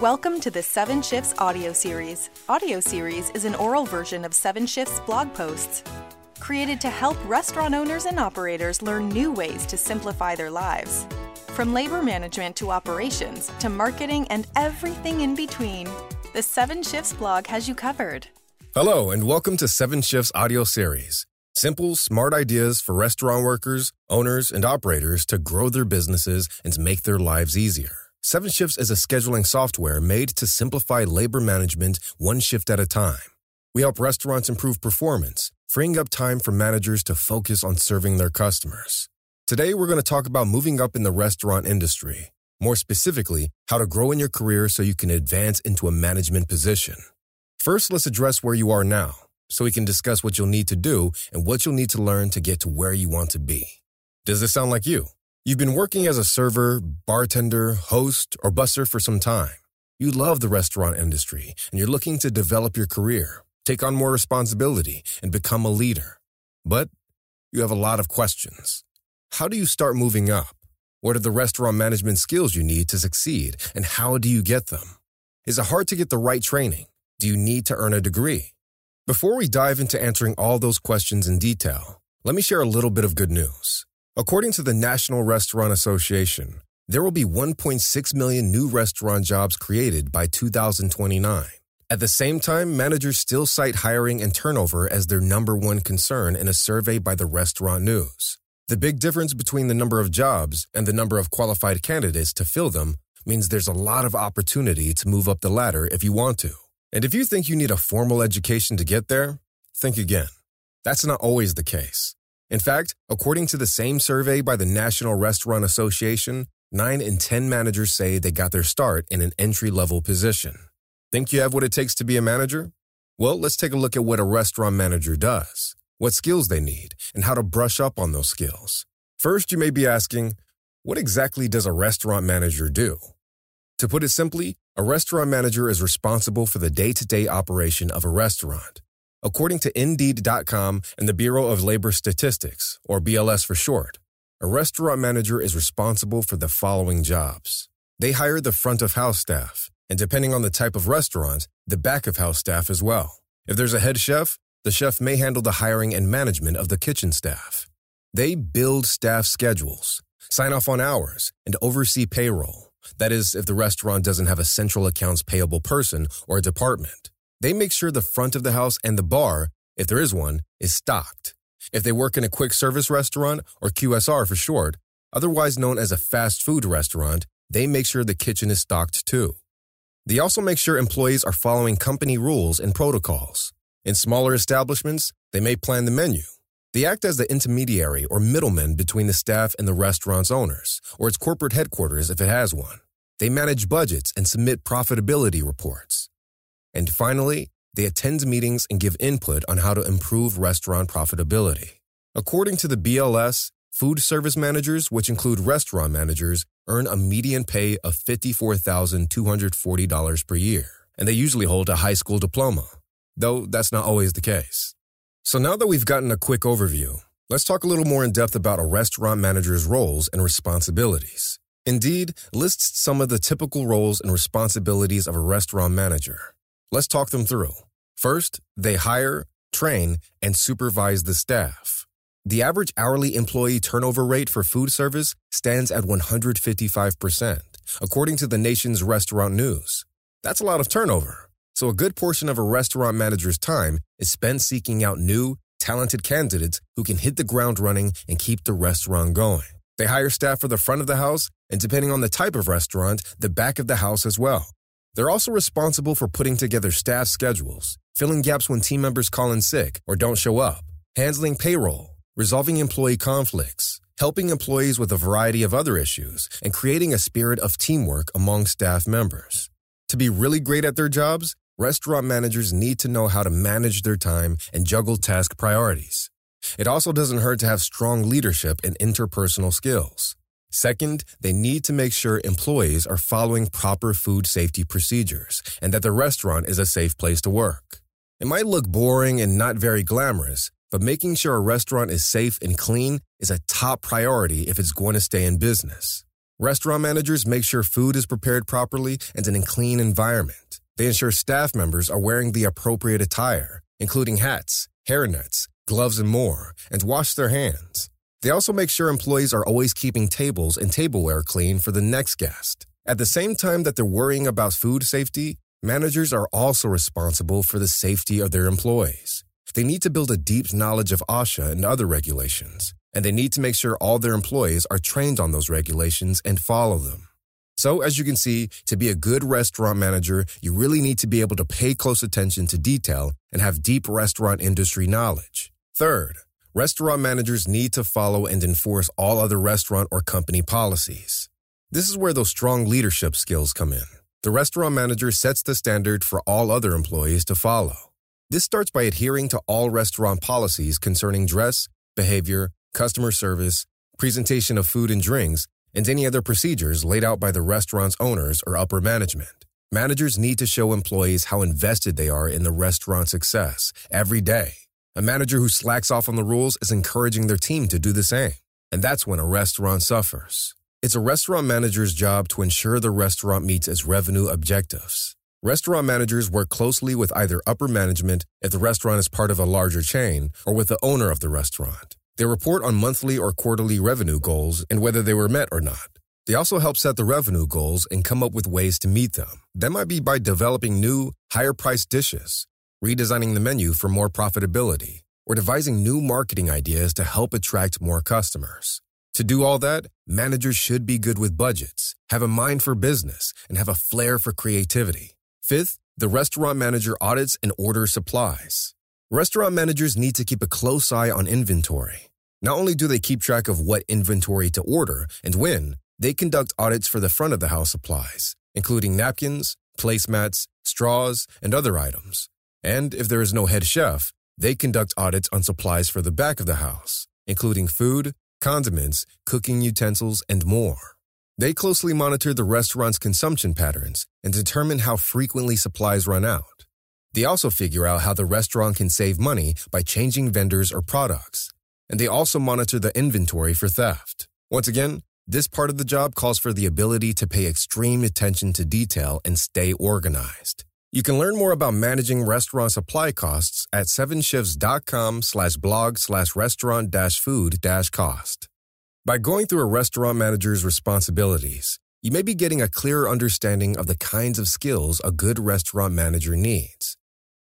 Welcome to the Seven Shifts audio series. Audio series is an oral version of Seven Shifts blog posts created to help restaurant owners and operators learn new ways to simplify their lives. From labor management to operations to marketing and everything in between, the Seven Shifts blog has you covered. Hello, and welcome to Seven Shifts audio series. Simple, smart ideas for restaurant workers, owners, and operators to grow their businesses and to make their lives easier. Seven Shifts is a scheduling software made to simplify labor management one shift at a time. We help restaurants improve performance, freeing up time for managers to focus on serving their customers. Today, we're going to talk about moving up in the restaurant industry. More specifically, how to grow in your career so you can advance into a management position. First, let's address where you are now so we can discuss what you'll need to do and what you'll need to learn to get to where you want to be. Does this sound like you? You've been working as a server, bartender, host, or busser for some time. You love the restaurant industry and you're looking to develop your career, take on more responsibility, and become a leader. But you have a lot of questions. How do you start moving up? What are the restaurant management skills you need to succeed, and how do you get them? Is it hard to get the right training? Do you need to earn a degree? Before we dive into answering all those questions in detail, let me share a little bit of good news. According to the National Restaurant Association, there will be 1.6 million new restaurant jobs created by 2029. At the same time, managers still cite hiring and turnover as their number one concern in a survey by the Restaurant News. The big difference between the number of jobs and the number of qualified candidates to fill them means there's a lot of opportunity to move up the ladder if you want to. And if you think you need a formal education to get there, think again. That's not always the case. In fact, according to the same survey by the National Restaurant Association, 9 in 10 managers say they got their start in an entry level position. Think you have what it takes to be a manager? Well, let's take a look at what a restaurant manager does, what skills they need, and how to brush up on those skills. First, you may be asking, what exactly does a restaurant manager do? To put it simply, a restaurant manager is responsible for the day to day operation of a restaurant. According to Indeed.com and the Bureau of Labor Statistics, or BLS for short, a restaurant manager is responsible for the following jobs. They hire the front of house staff, and depending on the type of restaurant, the back of house staff as well. If there's a head chef, the chef may handle the hiring and management of the kitchen staff. They build staff schedules, sign off on hours, and oversee payroll. That is, if the restaurant doesn't have a central accounts payable person or a department. They make sure the front of the house and the bar, if there is one, is stocked. If they work in a quick service restaurant, or QSR for short, otherwise known as a fast food restaurant, they make sure the kitchen is stocked too. They also make sure employees are following company rules and protocols. In smaller establishments, they may plan the menu. They act as the intermediary or middleman between the staff and the restaurant's owners, or its corporate headquarters if it has one. They manage budgets and submit profitability reports. And finally, they attend meetings and give input on how to improve restaurant profitability. According to the BLS, food service managers, which include restaurant managers, earn a median pay of $54,240 per year, and they usually hold a high school diploma, though that's not always the case. So now that we've gotten a quick overview, let's talk a little more in depth about a restaurant manager's roles and responsibilities. Indeed lists some of the typical roles and responsibilities of a restaurant manager. Let's talk them through. First, they hire, train, and supervise the staff. The average hourly employee turnover rate for food service stands at 155%, according to the nation's restaurant news. That's a lot of turnover. So, a good portion of a restaurant manager's time is spent seeking out new, talented candidates who can hit the ground running and keep the restaurant going. They hire staff for the front of the house and, depending on the type of restaurant, the back of the house as well. They're also responsible for putting together staff schedules, filling gaps when team members call in sick or don't show up, handling payroll, resolving employee conflicts, helping employees with a variety of other issues, and creating a spirit of teamwork among staff members. To be really great at their jobs, restaurant managers need to know how to manage their time and juggle task priorities. It also doesn't hurt to have strong leadership and interpersonal skills. Second, they need to make sure employees are following proper food safety procedures and that the restaurant is a safe place to work. It might look boring and not very glamorous, but making sure a restaurant is safe and clean is a top priority if it's going to stay in business. Restaurant managers make sure food is prepared properly and in a clean environment. They ensure staff members are wearing the appropriate attire, including hats, hairnets, gloves, and more, and wash their hands. They also make sure employees are always keeping tables and tableware clean for the next guest. At the same time that they're worrying about food safety, managers are also responsible for the safety of their employees. They need to build a deep knowledge of OSHA and other regulations, and they need to make sure all their employees are trained on those regulations and follow them. So, as you can see, to be a good restaurant manager, you really need to be able to pay close attention to detail and have deep restaurant industry knowledge. Third, restaurant managers need to follow and enforce all other restaurant or company policies. This is where those strong leadership skills come in. The restaurant manager sets the standard for all other employees to follow. This starts by adhering to all restaurant policies concerning dress, behavior, customer service, presentation of food and drinks, and any other procedures laid out by the restaurant's owners or upper management. Managers need to show employees how invested they are in the restaurant's success every day. A manager who slacks off on the rules is encouraging their team to do the same. And that's when a restaurant suffers. It's a restaurant manager's job to ensure the restaurant meets its revenue objectives. Restaurant managers work closely with either upper management if the restaurant is part of a larger chain or with the owner of the restaurant. They report on monthly or quarterly revenue goals and whether they were met or not. They also help set the revenue goals and come up with ways to meet them. That might be by developing new, higher priced dishes, redesigning the menu for more profitability, or devising new marketing ideas to help attract more customers. To do all that, managers should be good with budgets, have a mind for business, and have a flair for creativity. Fifth, the restaurant manager audits and orders supplies. Restaurant managers need to keep a close eye on inventory. Not only do they keep track of what inventory to order and when, they conduct audits for the front of the house supplies, including napkins, placemats, straws, and other items. And if there is no head chef, they conduct audits on supplies for the back of the house, including food, condiments, cooking utensils, and more. They closely monitor the restaurant's consumption patterns and determine how frequently supplies run out. They also figure out how the restaurant can save money by changing vendors or products. And they also monitor the inventory for theft. Once again, this part of the job calls for the ability to pay extreme attention to detail and stay organized. You can learn more about managing restaurant supply costs at sevenshifts.com slash blog slash restaurant dash food dash cost. By going through a restaurant manager's responsibilities, you may be getting a clearer understanding of the kinds of skills a good restaurant manager needs.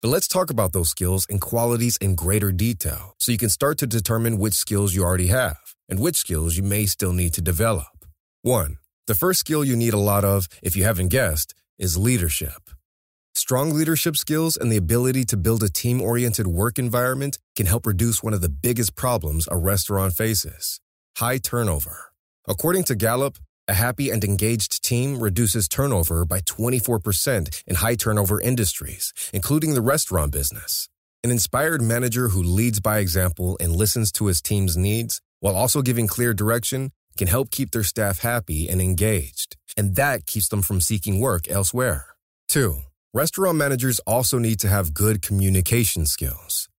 But let's talk about those skills and qualities in greater detail so you can start to determine which skills you already have and which skills you may still need to develop. 1. The first skill you need a lot of, if you haven't guessed, is leadership. Strong leadership skills and the ability to build a team oriented work environment can help reduce one of the biggest problems a restaurant faces high turnover. According to Gallup, a happy and engaged team reduces turnover by 24% in high turnover industries, including the restaurant business. An inspired manager who leads by example and listens to his team's needs while also giving clear direction can help keep their staff happy and engaged. And that keeps them from seeking work elsewhere. 2. Restaurant managers also need to have good communication skills.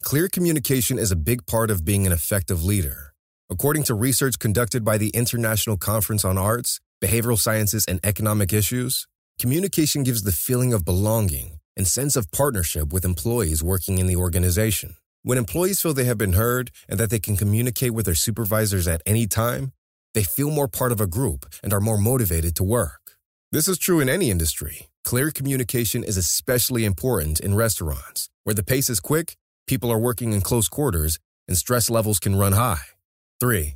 Clear communication is a big part of being an effective leader. According to research conducted by the International Conference on Arts, Behavioral Sciences, and Economic Issues, communication gives the feeling of belonging and sense of partnership with employees working in the organization. When employees feel they have been heard and that they can communicate with their supervisors at any time, they feel more part of a group and are more motivated to work. This is true in any industry. Clear communication is especially important in restaurants, where the pace is quick, people are working in close quarters, and stress levels can run high. Three,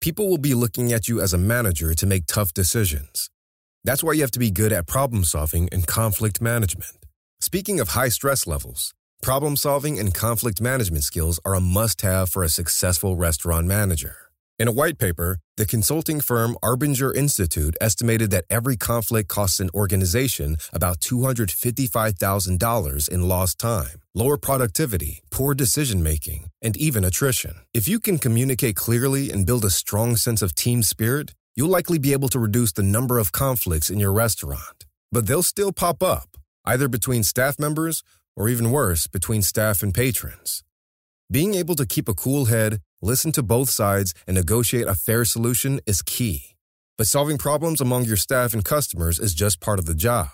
people will be looking at you as a manager to make tough decisions. That's why you have to be good at problem solving and conflict management. Speaking of high stress levels, problem solving and conflict management skills are a must have for a successful restaurant manager. In a white paper, the consulting firm Arbinger Institute estimated that every conflict costs an organization about $255,000 in lost time, lower productivity, poor decision making, and even attrition. If you can communicate clearly and build a strong sense of team spirit, you'll likely be able to reduce the number of conflicts in your restaurant. But they'll still pop up, either between staff members or even worse, between staff and patrons. Being able to keep a cool head, listen to both sides, and negotiate a fair solution is key. but solving problems among your staff and customers is just part of the job.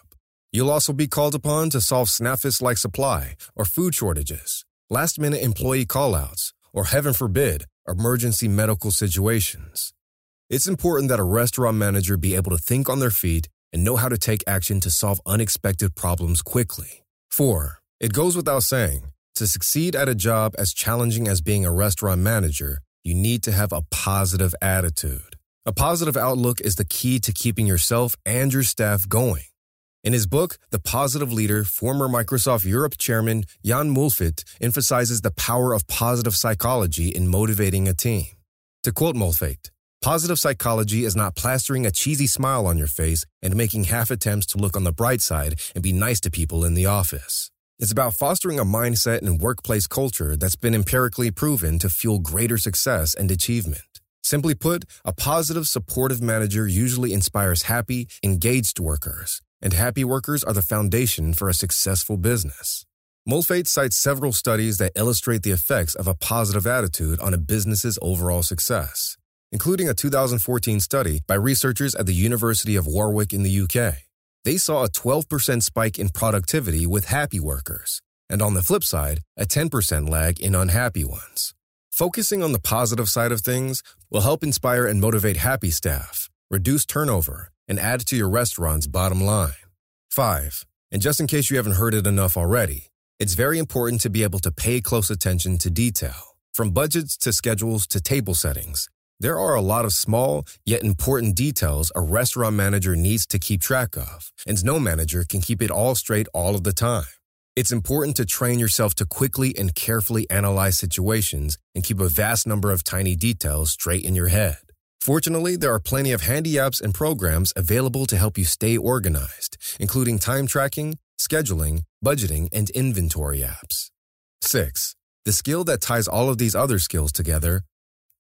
You'll also be called upon to solve SNAFUs like supply or food shortages, last minute employee callouts, or heaven forbid, emergency medical situations. It's important that a restaurant manager be able to think on their feet and know how to take action to solve unexpected problems quickly. 4. It goes without saying, to succeed at a job as challenging as being a restaurant manager, you need to have a positive attitude. A positive outlook is the key to keeping yourself and your staff going. In his book, The Positive Leader, former Microsoft Europe chairman Jan Muhlfeit emphasizes the power of positive psychology in motivating a team. To quote Muhlfeit, positive psychology is not plastering a cheesy smile on your face and making half attempts to look on the bright side and be nice to people in the office. It's about fostering a mindset and workplace culture that's been empirically proven to fuel greater success and achievement. Simply put, a positive, supportive manager usually inspires happy, engaged workers, and happy workers are the foundation for a successful business. Muhlfeit cites several studies that illustrate the effects of a positive attitude on a business's overall success, including a 2014 study by researchers at the University of Warwick in the UK. They saw a 12% spike in productivity with happy workers, and on the flip side, a 10% lag in unhappy ones. Focusing on the positive side of things will help inspire and motivate happy staff, reduce turnover, and add to your restaurant's bottom line. 5. And just in case you haven't heard it enough already, it's very important to be able to pay close attention to detail. From budgets to schedules to table settings, there are a lot of small yet important details a restaurant manager needs to keep track of, and no manager can keep it all straight all of the time. It's important to train yourself to quickly and carefully analyze situations and keep a vast number of tiny details straight in your head. Fortunately, there are plenty of handy apps and programs available to help you stay organized, including time tracking, scheduling, budgeting, and inventory apps. 6. The skill that ties all of these other skills together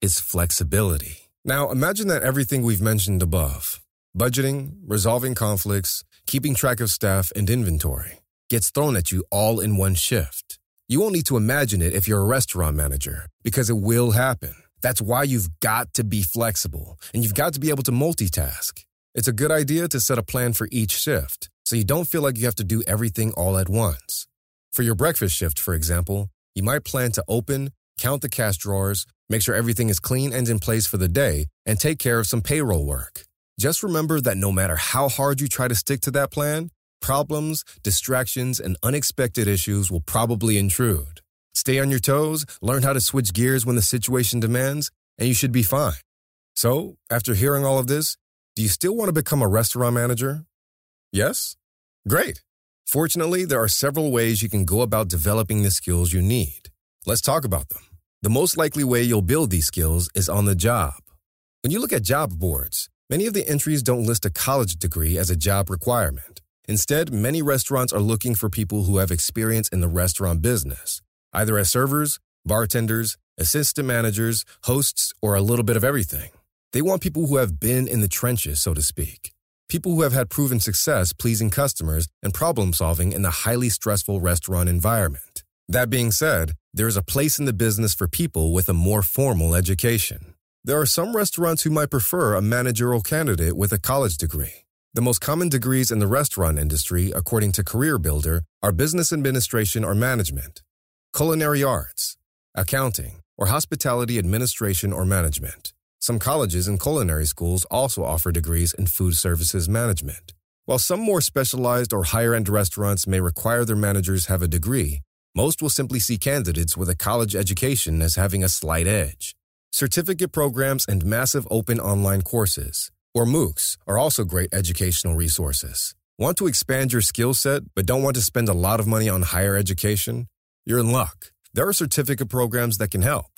is flexibility. Now, imagine that everything we've mentioned above budgeting, resolving conflicts, keeping track of staff, and inventory gets thrown at you all in one shift. You won't need to imagine it if you're a restaurant manager, because it will happen. That's why you've got to be flexible and you've got to be able to multitask. It's a good idea to set a plan for each shift so you don't feel like you have to do everything all at once. For your breakfast shift, for example, you might plan to open, count the cash drawers, make sure everything is clean and in place for the day, and take care of some payroll work. Just remember that no matter how hard you try to stick to that plan, Problems, distractions, and unexpected issues will probably intrude. Stay on your toes, learn how to switch gears when the situation demands, and you should be fine. So, after hearing all of this, do you still want to become a restaurant manager? Yes? Great. Fortunately, there are several ways you can go about developing the skills you need. Let's talk about them. The most likely way you'll build these skills is on the job. When you look at job boards, many of the entries don't list a college degree as a job requirement. Instead, many restaurants are looking for people who have experience in the restaurant business, either as servers, bartenders, assistant managers, hosts, or a little bit of everything. They want people who have been in the trenches, so to speak. People who have had proven success pleasing customers and problem solving in the highly stressful restaurant environment. That being said, there is a place in the business for people with a more formal education. There are some restaurants who might prefer a managerial candidate with a college degree. The most common degrees in the restaurant industry, according to CareerBuilder, are business administration or management, culinary arts, accounting, or hospitality administration or management. Some colleges and culinary schools also offer degrees in food services management. While some more specialized or higher end restaurants may require their managers have a degree, most will simply see candidates with a college education as having a slight edge. Certificate programs and massive open online courses, or MOOCs are also great educational resources. Want to expand your skill set but don't want to spend a lot of money on higher education? You're in luck. There are certificate programs that can help.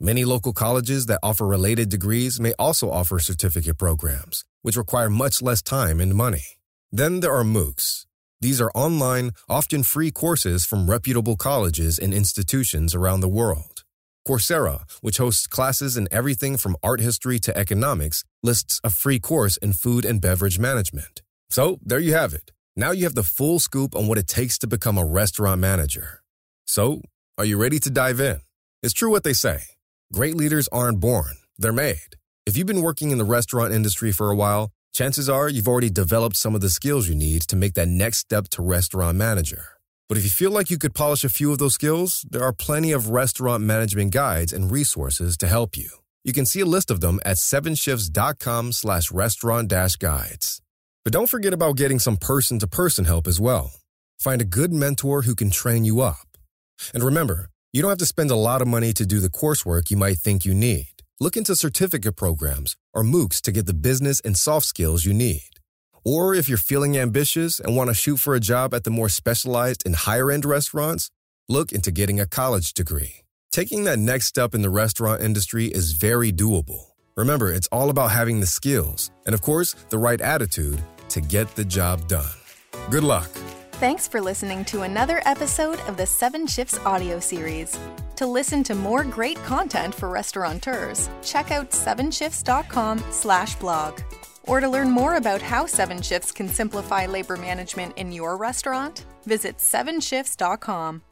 Many local colleges that offer related degrees may also offer certificate programs, which require much less time and money. Then there are MOOCs. These are online, often free courses from reputable colleges and institutions around the world. Coursera, which hosts classes in everything from art history to economics, lists a free course in food and beverage management. So there you have it. Now you have the full scoop on what it takes to become a restaurant manager. So, are you ready to dive in? It's true what they say great leaders aren't born, they're made. If you've been working in the restaurant industry for a while, chances are you've already developed some of the skills you need to make that next step to restaurant manager. But if you feel like you could polish a few of those skills, there are plenty of restaurant management guides and resources to help you. You can see a list of them at sevenshifts.com slash restaurant dash guides. But don't forget about getting some person to person help as well. Find a good mentor who can train you up. And remember, you don't have to spend a lot of money to do the coursework you might think you need. Look into certificate programs or MOOCs to get the business and soft skills you need. Or if you're feeling ambitious and want to shoot for a job at the more specialized and higher end restaurants, look into getting a college degree. Taking that next step in the restaurant industry is very doable. Remember, it's all about having the skills and, of course, the right attitude to get the job done. Good luck. Thanks for listening to another episode of the Seven Shifts audio series. To listen to more great content for restaurateurs, check out sevenshifts.com slash blog. Or to learn more about how Seven Shifts can simplify labor management in your restaurant, visit sevenshifts.com.